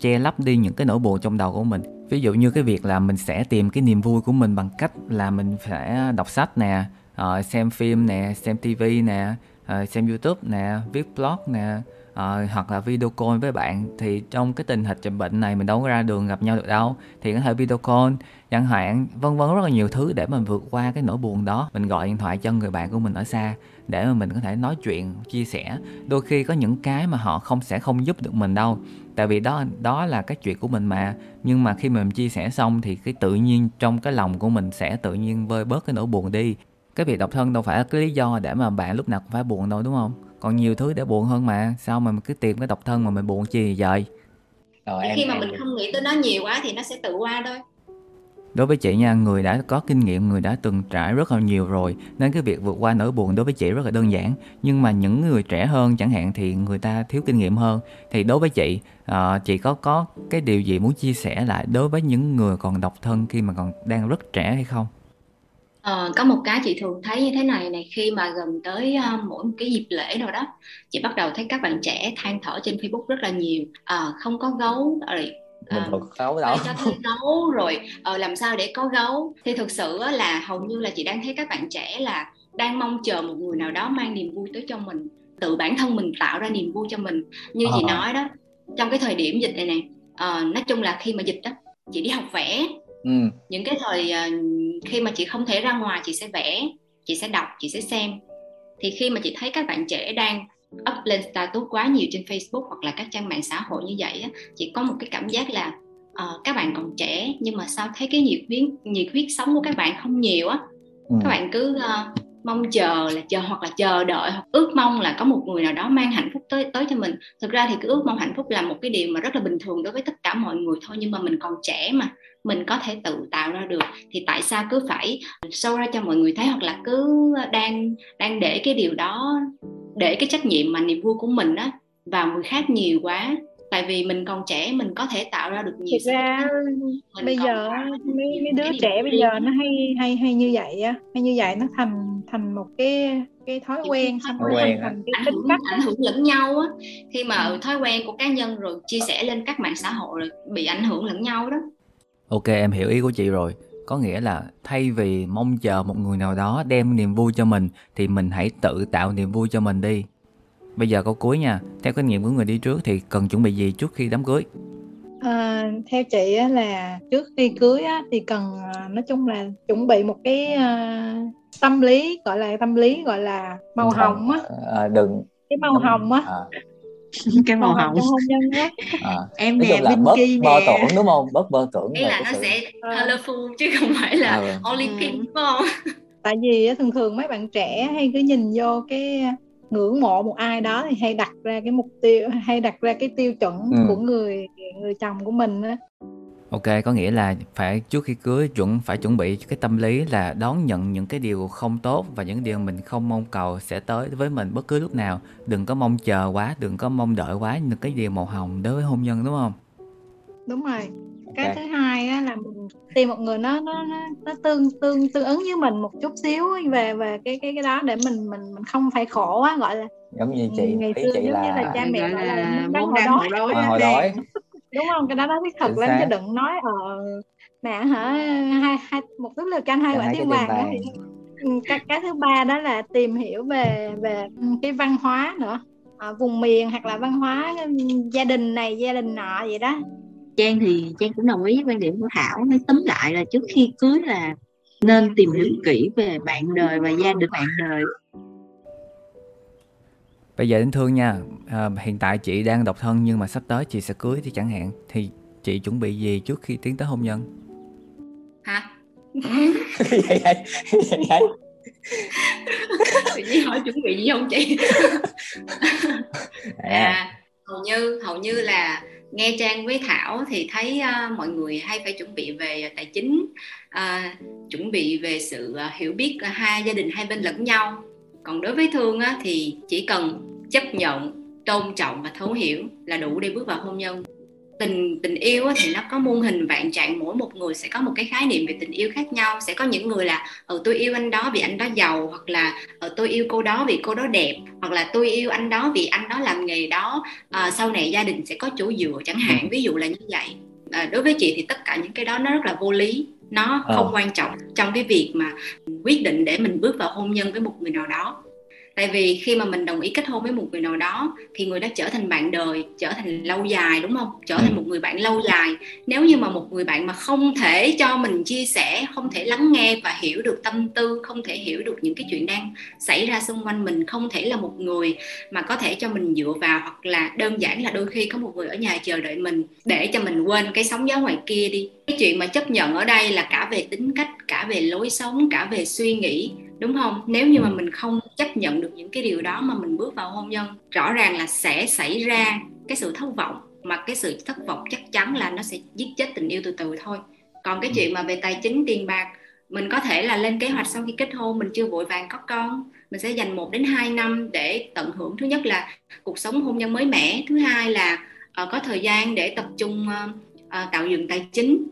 che lấp đi những cái nỗi buồn trong đầu của mình. Ví dụ như cái việc là mình sẽ tìm cái niềm vui của mình bằng cách là mình sẽ đọc sách nè uh, xem phim nè xem tivi nè uh, xem youtube nè viết blog nè uh, hoặc là video call với bạn thì trong cái tình hình bệnh này mình đâu có ra đường gặp nhau được đâu. Thì có thể video call chẳng hạn vân vân rất là nhiều thứ để mình vượt qua cái nỗi buồn đó. Mình gọi điện thoại cho người bạn của mình ở xa để mà mình có thể nói chuyện chia sẻ. Đôi khi có những cái mà họ không sẽ không giúp được mình đâu. Tại vì đó đó là cái chuyện của mình mà. Nhưng mà khi mình chia sẻ xong thì cái tự nhiên trong cái lòng của mình sẽ tự nhiên vơi bớt cái nỗi buồn đi. Cái việc độc thân đâu phải là cái lý do để mà bạn lúc nào cũng phải buồn đâu đúng không? Còn nhiều thứ để buồn hơn mà. Sao mà mình cứ tìm cái độc thân mà mình buồn chi vậy?
Rồi khi mà mình không nghĩ tới nó nhiều quá thì nó sẽ tự qua thôi.
Đối với chị nha người đã có kinh nghiệm người đã từng trải rất là nhiều rồi nên cái việc vượt qua nỗi buồn đối với chị rất là đơn giản. Nhưng mà những người trẻ hơn chẳng hạn thì người ta thiếu kinh nghiệm hơn. Thì đối với chị uh, chị có có cái điều gì muốn chia sẻ lại đối với những người còn độc thân khi mà còn đang rất trẻ hay không
Ờ, có một cái chị thường thấy như thế này này khi mà gần tới uh, mỗi một cái dịp lễ nào đó chị bắt đầu thấy các bạn trẻ than thở trên Facebook rất là nhiều. À, không có gấu rồi
mình uh, gấu đâu.
cho thuê gấu rồi uh, làm sao để có gấu. Thì thực sự là hầu như là chị đang thấy các bạn trẻ là đang mong chờ một người nào đó mang niềm vui tới cho mình tự bản thân mình tạo ra niềm vui cho mình. Như chị nói đó trong cái thời điểm dịch này này uh, nói chung là khi mà dịch đó chị đi học vẽ. Ừ. những cái thời uh, khi mà chị không thể ra ngoài chị sẽ vẽ chị sẽ đọc chị sẽ xem thì khi mà chị thấy các bạn trẻ đang up lên status quá nhiều trên Facebook hoặc là các trang mạng xã hội như vậy á, chị có một cái cảm giác là uh, các bạn còn trẻ nhưng mà sao thấy cái nhiệt huyết nhiệt huyết sống của các bạn không nhiều á ừ. các bạn cứ uh, mong chờ là chờ hoặc là chờ đợi, hoặc ước mong là có một người nào đó mang hạnh phúc tới tới cho mình. Thực ra thì cái ước mong hạnh phúc là một cái điều mà rất là bình thường đối với tất cả mọi người thôi, nhưng mà mình còn trẻ mà, mình có thể tự tạo ra được. Thì tại sao cứ phải sâu ra cho mọi người thấy hoặc là cứ đang đang để cái điều đó, để cái trách nhiệm mà niềm vui của mình á vào người khác nhiều quá? Tại vì mình còn trẻ mình có thể tạo ra được nhiều
thực ra bây giờ mấy, mấy đứa trẻ bây giờ nó hay hay hay như vậy á. Hay như vậy nó thành thành một cái cái thói quen xong
rồi thành
thành cái ảnh hưởng, ảnh hưởng lẫn nhau á. Khi mà ừ. thói quen của cá nhân rồi chia sẻ lên các mạng xã hội rồi bị ảnh hưởng lẫn nhau đó.
Ok em hiểu ý của chị rồi. Có nghĩa là thay vì mong chờ một người nào đó đem niềm vui cho mình thì mình hãy tự tạo niềm vui cho mình đi bây giờ câu cuối nha. Theo kinh nghiệm của người đi trước thì cần chuẩn bị gì trước khi đám cưới?
À, theo chị á, là trước khi cưới á, thì cần à, nói chung là chuẩn bị một cái uh, tâm lý gọi là tâm lý gọi là màu hồng. á.
À, đừng.
Cái màu hồng á. à.
Cái màu hồng
trong hôn nhân á.
À, em nè Binky nè. bơ tưởng đúng không? Bớt bơ tưởng
Ý là nó sự... sẽ colorful chứ không phải là à, only ừ. pink phải không?
Tại vì thường thường mấy bạn trẻ hay cứ nhìn vô cái ngưỡng mộ một ai đó thì hay đặt ra cái mục tiêu hay đặt ra cái tiêu chuẩn ừ. của người người chồng của mình á.
Ok có nghĩa là phải trước khi cưới chuẩn phải chuẩn bị cái tâm lý là đón nhận những cái điều không tốt và những điều mình không mong cầu sẽ tới với mình bất cứ lúc nào. Đừng có mong chờ quá đừng có mong đợi quá những cái điều màu hồng đối với hôn nhân đúng không?
Đúng rồi cái okay. thứ hai á, là mình tìm một người nó nó nó, nó tương tương tương ứng với mình một chút xíu về về cái cái cái đó để mình mình mình không phải khổ quá gọi là
giống như chị
ngày xưa
chị
giống
là...
như là cha mẹ gọi là,
là đau hồi đói,
hồi đói
đúng không? Cái đó nó thiết thực lắm chứ đừng nói ờ mẹ hả hai hai một túp lều canh hai quả tim vàng đó ừ, cái, cái thứ ba đó là tìm hiểu về về cái văn hóa nữa. À, vùng miền hoặc là văn hóa gia đình này gia đình nọ vậy đó
Trang thì Trang cũng đồng ý với quan điểm của Thảo nói tóm lại là trước khi cưới là nên tìm hiểu kỹ về bạn đời và gia đình bạn đời
Bây giờ đến Thương nha, à, hiện tại chị đang độc thân nhưng mà sắp tới chị sẽ cưới thì chẳng hạn thì chị chuẩn bị gì trước khi tiến tới hôn nhân?
Hả?
vậy vậy vậy
tự nhiên hỏi chuẩn bị gì không chị à hầu như hầu như là nghe trang với thảo thì thấy uh, mọi người hay phải chuẩn bị về tài chính uh, chuẩn bị về sự uh, hiểu biết uh, hai gia đình hai bên lẫn nhau. Còn đối với thương uh, thì chỉ cần chấp nhận tôn trọng và thấu hiểu là đủ để bước vào hôn nhân tình tình yêu thì nó có muôn hình vạn trạng mỗi một người sẽ có một cái khái niệm về tình yêu khác nhau. Sẽ có những người là ờ tôi yêu anh đó vì anh đó giàu hoặc là ờ tôi yêu cô đó vì cô đó đẹp hoặc là tôi yêu anh đó vì anh đó làm nghề đó à, sau này gia đình sẽ có chỗ dựa chẳng hạn. Ví dụ là như vậy. À, đối với chị thì tất cả những cái đó nó rất là vô lý nó không à. quan trọng trong cái việc mà quyết định để mình bước vào hôn nhân với một người nào đó tại vì khi mà mình đồng ý kết hôn với một người nào đó thì người đó trở thành bạn đời trở thành lâu dài đúng không? Trở thành ừ. một người bạn lâu dài. Nếu như mà một người bạn mà không thể cho mình chia sẻ không thể lắng nghe và hiểu được tâm tư không thể hiểu được những cái chuyện đang xảy ra xung quanh mình không thể là một người mà có thể cho mình dựa vào hoặc là đơn giản là đôi khi có một người ở nhà chờ đợi mình để cho mình quên cái sóng gió ngoài kia đi. Cái chuyện mà chấp nhận ở đây là cả về tính cách cả về lối sống cả về suy nghĩ đúng không? Nếu như mà mình không chấp nhận được những cái điều đó mà mình bước vào hôn nhân rõ ràng là sẽ xảy ra cái sự thất vọng mà cái sự thất vọng chắc chắn là nó sẽ giết chết tình yêu từ từ thôi. Còn cái chuyện mà về tài chính tiền bạc mình có thể là lên kế hoạch sau khi kết hôn mình chưa vội vàng có con mình sẽ dành 1 đến 2 năm để tận hưởng. Thứ nhất là cuộc sống hôn nhân mới mẻ thứ hai là uh, có thời gian để tập trung uh, uh, tạo dựng tài chính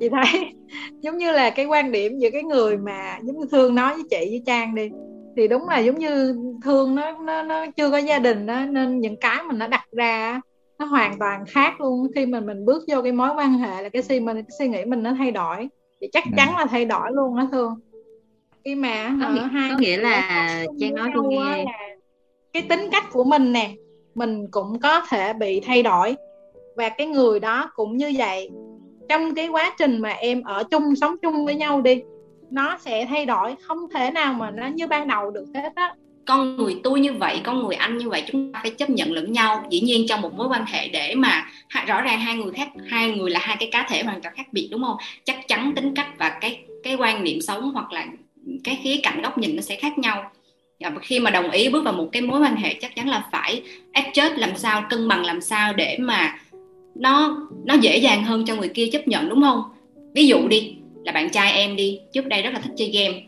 chị thấy giống như là cái quan điểm giữa cái người mà giống như thương nói với chị với trang đi thì đúng là giống như thương nó nó nó chưa có gia đình đó nên những cái mình nó đặt ra nó hoàn toàn khác luôn. Khi mà mình bước vô cái mối quan hệ là cái suy mình cái suy nghĩ mình nó thay đổi thì chắc chắn là thay đổi luôn đó thương. Khi mà
có, nghĩa, hai có nghĩa là trang nói tôi nghe. là
cái tính cách của mình nè mình cũng có thể bị thay đổi và cái người đó cũng như vậy trong cái quá trình mà em ở chung, sống chung với nhau đi, nó sẽ thay đổi, không thể nào mà nó như ban đầu được hết á.
Con người tôi như vậy, con người anh như vậy, chúng ta phải chấp nhận lẫn nhau. Dĩ nhiên trong một mối quan hệ để mà rõ ràng hai người khác, hai người là hai cái cá thể hoàn toàn khác biệt, đúng không? Chắc chắn tính cách và cái cái quan niệm sống hoặc là cái khía cạnh góc nhìn nó sẽ khác nhau. Và khi mà đồng ý bước vào một cái mối quan hệ, chắc chắn là phải adjust làm sao, cân bằng làm sao để mà nó nó dễ dàng hơn cho người kia chấp nhận đúng không? Ví dụ đi là bạn trai em đi trước đây rất là thích chơi game.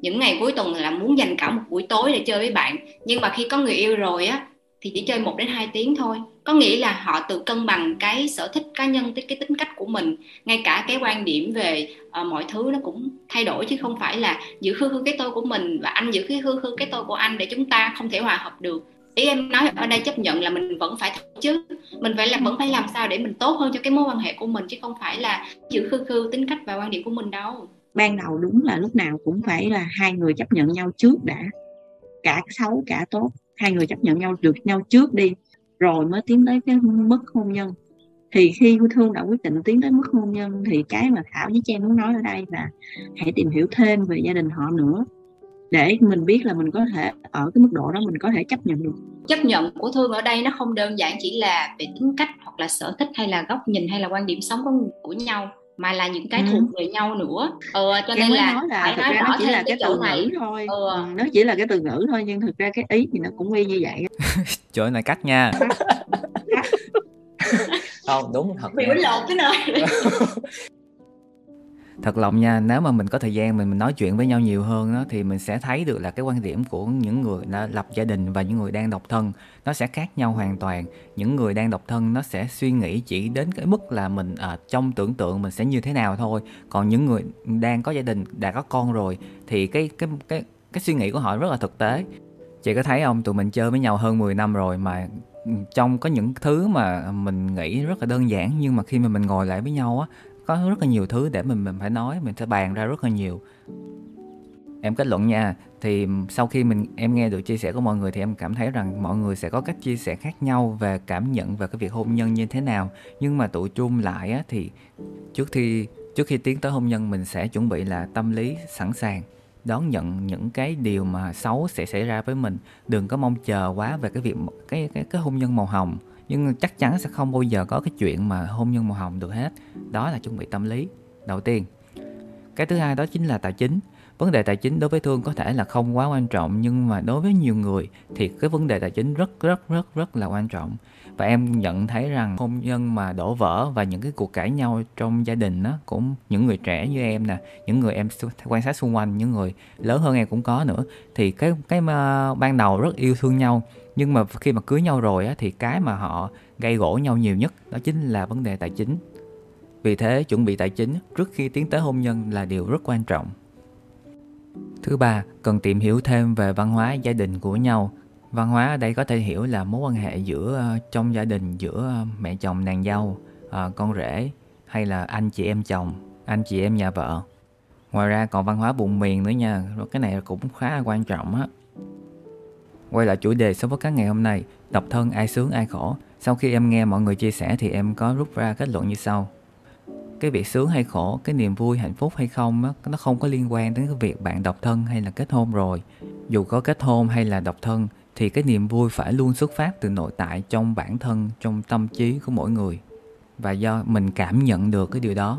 Những ngày cuối tuần là muốn dành cả một buổi tối để chơi với bạn. Nhưng mà khi có người yêu rồi á thì chỉ chơi một đến hai tiếng thôi. Có nghĩa là họ tự cân bằng cái sở thích cá nhân tới cái tính cách của mình. Ngay cả cái quan điểm về uh, mọi thứ nó cũng thay đổi chứ không phải là giữ khư khư cái tôi của mình và anh giữ cái khư khư cái tôi của anh để chúng ta không thể hòa hợp được ý em nói ở đây chấp nhận là mình vẫn phải chứ mình phải là, vẫn phải làm sao để mình tốt hơn cho cái mối quan hệ của mình, chứ không phải là giữ khư khư tính cách và quan điểm của mình đâu.
Ban đầu đúng là lúc nào cũng phải là hai người chấp nhận nhau trước đã. Cả xấu, cả tốt, hai người chấp nhận nhau, được nhau trước đi, rồi mới tiến tới cái mức hôn nhân. Thì khi thương đã quyết định tiến tới mức hôn nhân, thì cái mà thảo với trang muốn nói ở đây là hãy tìm hiểu thêm về gia đình họ nữa để mình biết là mình có thể ở cái mức độ đó mình có thể chấp nhận được
chấp nhận của thương ở đây nó không đơn giản chỉ là về tính cách hoặc là sở thích hay là góc nhìn hay là quan điểm sống của, của nhau mà là những cái ừ. thuộc về nhau nữa ờ cho nên là,
nói là phải nói rõ nó chỉ là cái từ này. ngữ thôi ừ. ừ. nó chỉ là cái từ ngữ thôi nhưng thực ra cái ý thì nó cũng y như vậy
chỗ này cắt nha
không đúng thật
bị lộn cái nơi
thật lòng nha nếu mà mình có thời gian mình mình nói chuyện với nhau nhiều hơn đó, thì mình sẽ thấy được là cái quan điểm của những người đã lập gia đình và những người đang độc thân nó sẽ khác nhau hoàn toàn. Những người đang độc thân nó sẽ suy nghĩ chỉ đến cái mức là mình à, trong tưởng tượng mình sẽ như thế nào thôi. Còn những người đang có gia đình đã có con rồi thì cái cái cái cái suy nghĩ của họ rất là thực tế. Chị có thấy không? Tụi mình chơi với nhau hơn 10 năm rồi mà ừ, trong có những thứ mà mình nghĩ rất là đơn giản nhưng mà khi mà mình ngồi lại với nhau á có rất là nhiều thứ để mình mình phải nói mình sẽ bàn ra rất là nhiều. Em kết luận nha thì sau khi mình em nghe được chia sẻ của mọi người thì em cảm thấy rằng mọi người sẽ có cách chia sẻ khác nhau về cảm nhận về cái việc hôn nhân như thế nào. Nhưng mà tụi chung lại á, thì trước khi trước khi tiến tới hôn nhân mình sẽ chuẩn bị là tâm lý sẵn sàng đón nhận những cái điều mà xấu sẽ xảy ra với mình. Đừng có mong chờ quá về cái việc cái cái cái hôn nhân màu hồng nhưng chắc chắn sẽ không bao giờ có cái chuyện mà hôn nhân màu hồng được hết. Đó là chuẩn bị tâm lý. Đầu tiên, cái thứ hai đó chính là tài chính. Vấn đề tài chính đối với thương có thể là không quá quan trọng, nhưng mà đối với nhiều người thì cái vấn đề tài chính rất rất rất rất là quan trọng. Và em nhận thấy rằng hôn nhân mà đổ vỡ và những cái cuộc cãi nhau trong gia đình đó cũng những người trẻ như em nè, những người em quan sát xung quanh, những người lớn hơn em cũng có nữa, thì cái cái ờ, ban đầu rất yêu thương nhau nhưng mà khi mà cưới nhau rồi á, thì cái mà họ gây gỗ nhau nhiều nhất đó chính là vấn đề tài chính. Vì thế chuẩn bị tài chính trước khi tiến tới hôn nhân là điều rất quan trọng. Thứ ba cần tìm hiểu thêm về văn hóa gia đình của nhau. Văn hóa ở đây có thể hiểu là mối quan hệ giữa ờ, trong gia đình giữa ờ, mẹ chồng nàng dâu ờ, con rể hay là anh chị em chồng anh chị em nhà vợ. Ngoài ra còn văn hóa vùng miền nữa nha cái này cũng khá là quan trọng á. Quay lại chủ đề số với các ngày hôm nay, độc thân ai sướng ai khổ. Sau khi em nghe mọi người chia sẻ thì em có rút ra kết luận như sau. Cái việc sướng hay khổ, cái niềm vui, hạnh phúc hay không á, nó không có liên quan đến cái việc bạn độc thân hay là kết hôn rồi. Dù có kết hôn hay là độc thân thì cái niềm vui phải luôn xuất phát từ nội tại trong bản thân, trong tâm trí của mỗi người. Và do mình cảm nhận được cái điều đó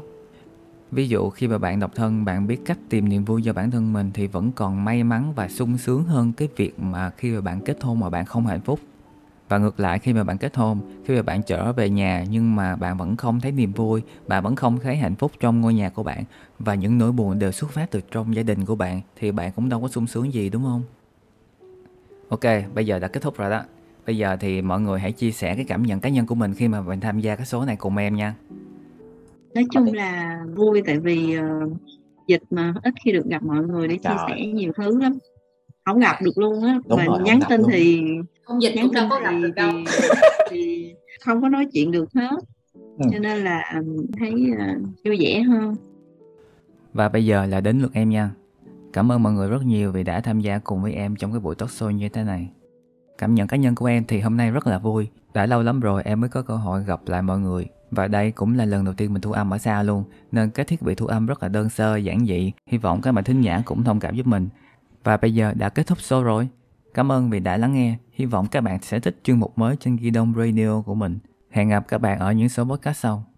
Ví dụ khi mà bạn độc thân, bạn biết cách tìm niềm vui cho bản thân mình thì vẫn còn may mắn và sung sướng hơn cái việc mà khi mà bạn kết hôn mà bạn không hạnh phúc. Và ngược lại khi mà bạn kết hôn, khi mà bạn trở về nhà nhưng mà bạn vẫn không thấy niềm vui, bạn vẫn không thấy hạnh phúc trong ngôi nhà của bạn và những nỗi buồn đều xuất phát từ trong gia đình của bạn thì bạn cũng đâu có sung sướng gì đúng không? Ok, bây giờ đã kết thúc rồi đó. Bây giờ thì mọi người hãy chia sẻ cái cảm nhận cá nhân của mình khi mà bạn tham gia cái số này cùng em nha
nói chung là vui tại vì uh, dịch mà ít khi được gặp mọi người để chia Trời. sẻ nhiều thứ lắm. Không gặp được luôn á mà rồi, nhắn tin thì
không dịch nhắn đâu có gặp được đâu.
thì không có nói chuyện được hết. Ừ. cho nên là thấy uh, vui vẻ hơn.
Và bây giờ là đến lượt em nha. Cảm ơn mọi người rất nhiều vì đã tham gia cùng với em trong cái buổi talk show như thế này. Cảm nhận cá nhân của em thì hôm nay rất là vui. Đã lâu lắm rồi em mới có cơ hội gặp lại mọi người và đây cũng là lần đầu tiên mình thu âm ở xa luôn, nên cái thiết bị thu âm rất là đơn sơ, giản dị. Hy vọng các bạn thính giả cũng thông cảm giúp mình. Và bây giờ đã kết thúc show rồi. Cảm ơn vì đã lắng nghe. Hy vọng các bạn sẽ thích chuyên mục mới trên Ghi Đông Radio của mình. Hẹn gặp các bạn ở những số podcast sau.